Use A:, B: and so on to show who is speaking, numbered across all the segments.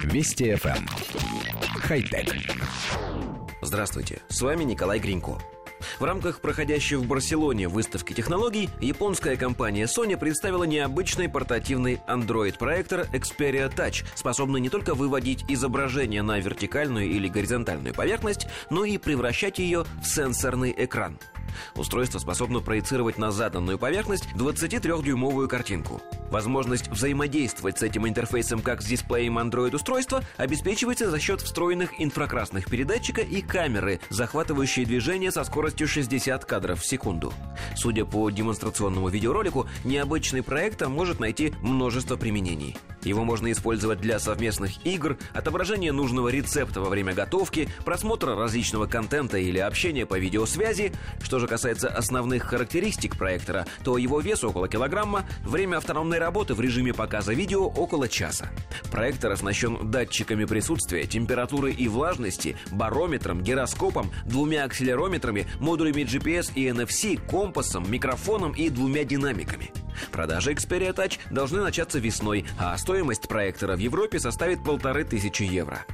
A: Вести FM. Эм. Хай-тек.
B: Здравствуйте, с вами Николай Гринько. В рамках проходящей в Барселоне выставки технологий японская компания Sony представила необычный портативный Android-проектор Xperia Touch, способный не только выводить изображение на вертикальную или горизонтальную поверхность, но и превращать ее в сенсорный экран – Устройство способно проецировать на заданную поверхность 23-дюймовую картинку. Возможность взаимодействовать с этим интерфейсом как с дисплеем Android-устройства обеспечивается за счет встроенных инфракрасных передатчика и камеры, захватывающие движение со скоростью 60 кадров в секунду. Судя по демонстрационному видеоролику, необычный проектор может найти множество применений. Его можно использовать для совместных игр, отображения нужного рецепта во время готовки, просмотра различного контента или общения по видеосвязи. Что же касается основных характеристик проектора, то его вес около килограмма, время автономной работы в режиме показа видео около часа. Проектор оснащен датчиками присутствия, температуры и влажности, барометром, гироскопом, двумя акселерометрами, модулями GPS и NFC, компасом, микрофоном и двумя динамиками. Продажи Xperia Touch должны начаться весной, а стоимость проектора в Европе составит полторы тысячи евро.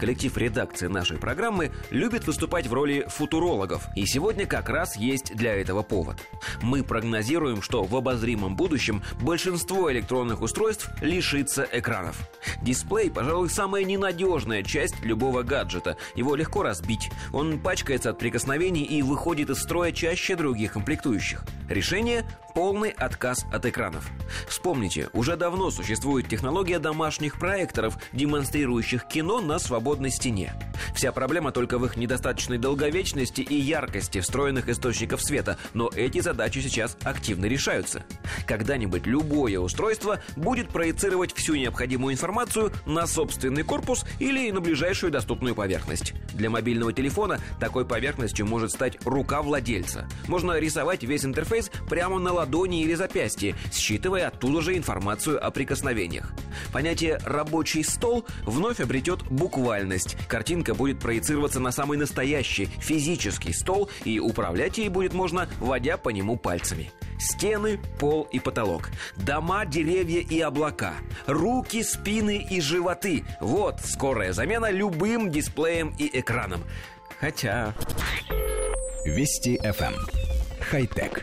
B: Коллектив редакции нашей программы любит выступать в роли футурологов, и сегодня как раз есть для этого повод. Мы прогнозируем, что в обозримом будущем большинство электронных устройств лишится экранов. Дисплей, пожалуй, самая ненадежная часть любого гаджета. Его легко разбить. Он пачкается от прикосновений и выходит из строя чаще других комплектующих. Решение – полный отказ от экранов. Вспомните, уже давно существует технология домашних проекторов, демонстрирующих кино на свободной стене. Вся проблема только в их недостаточной долговечности и яркости встроенных источников света, но эти задачи сейчас активно решаются. Когда-нибудь любое устройство будет проецировать всю необходимую информацию на собственный корпус или на ближайшую доступную поверхность. Для мобильного телефона такой поверхностью может стать рука владельца. Можно рисовать весь интерфейс прямо на ладони или запястье, считывая оттуда же информацию о прикосновениях. Понятие «рабочий стол» вновь обретет буквальность. Картинка будет проецироваться на самый настоящий физический стол, и управлять ей будет можно, водя по нему пальцами. Стены, пол и потолок. Дома, деревья и облака. Руки, спины и животы. Вот скорая замена любым дисплеем и экраном. Хотя...
A: Вести FM. Эм. Хай-тек.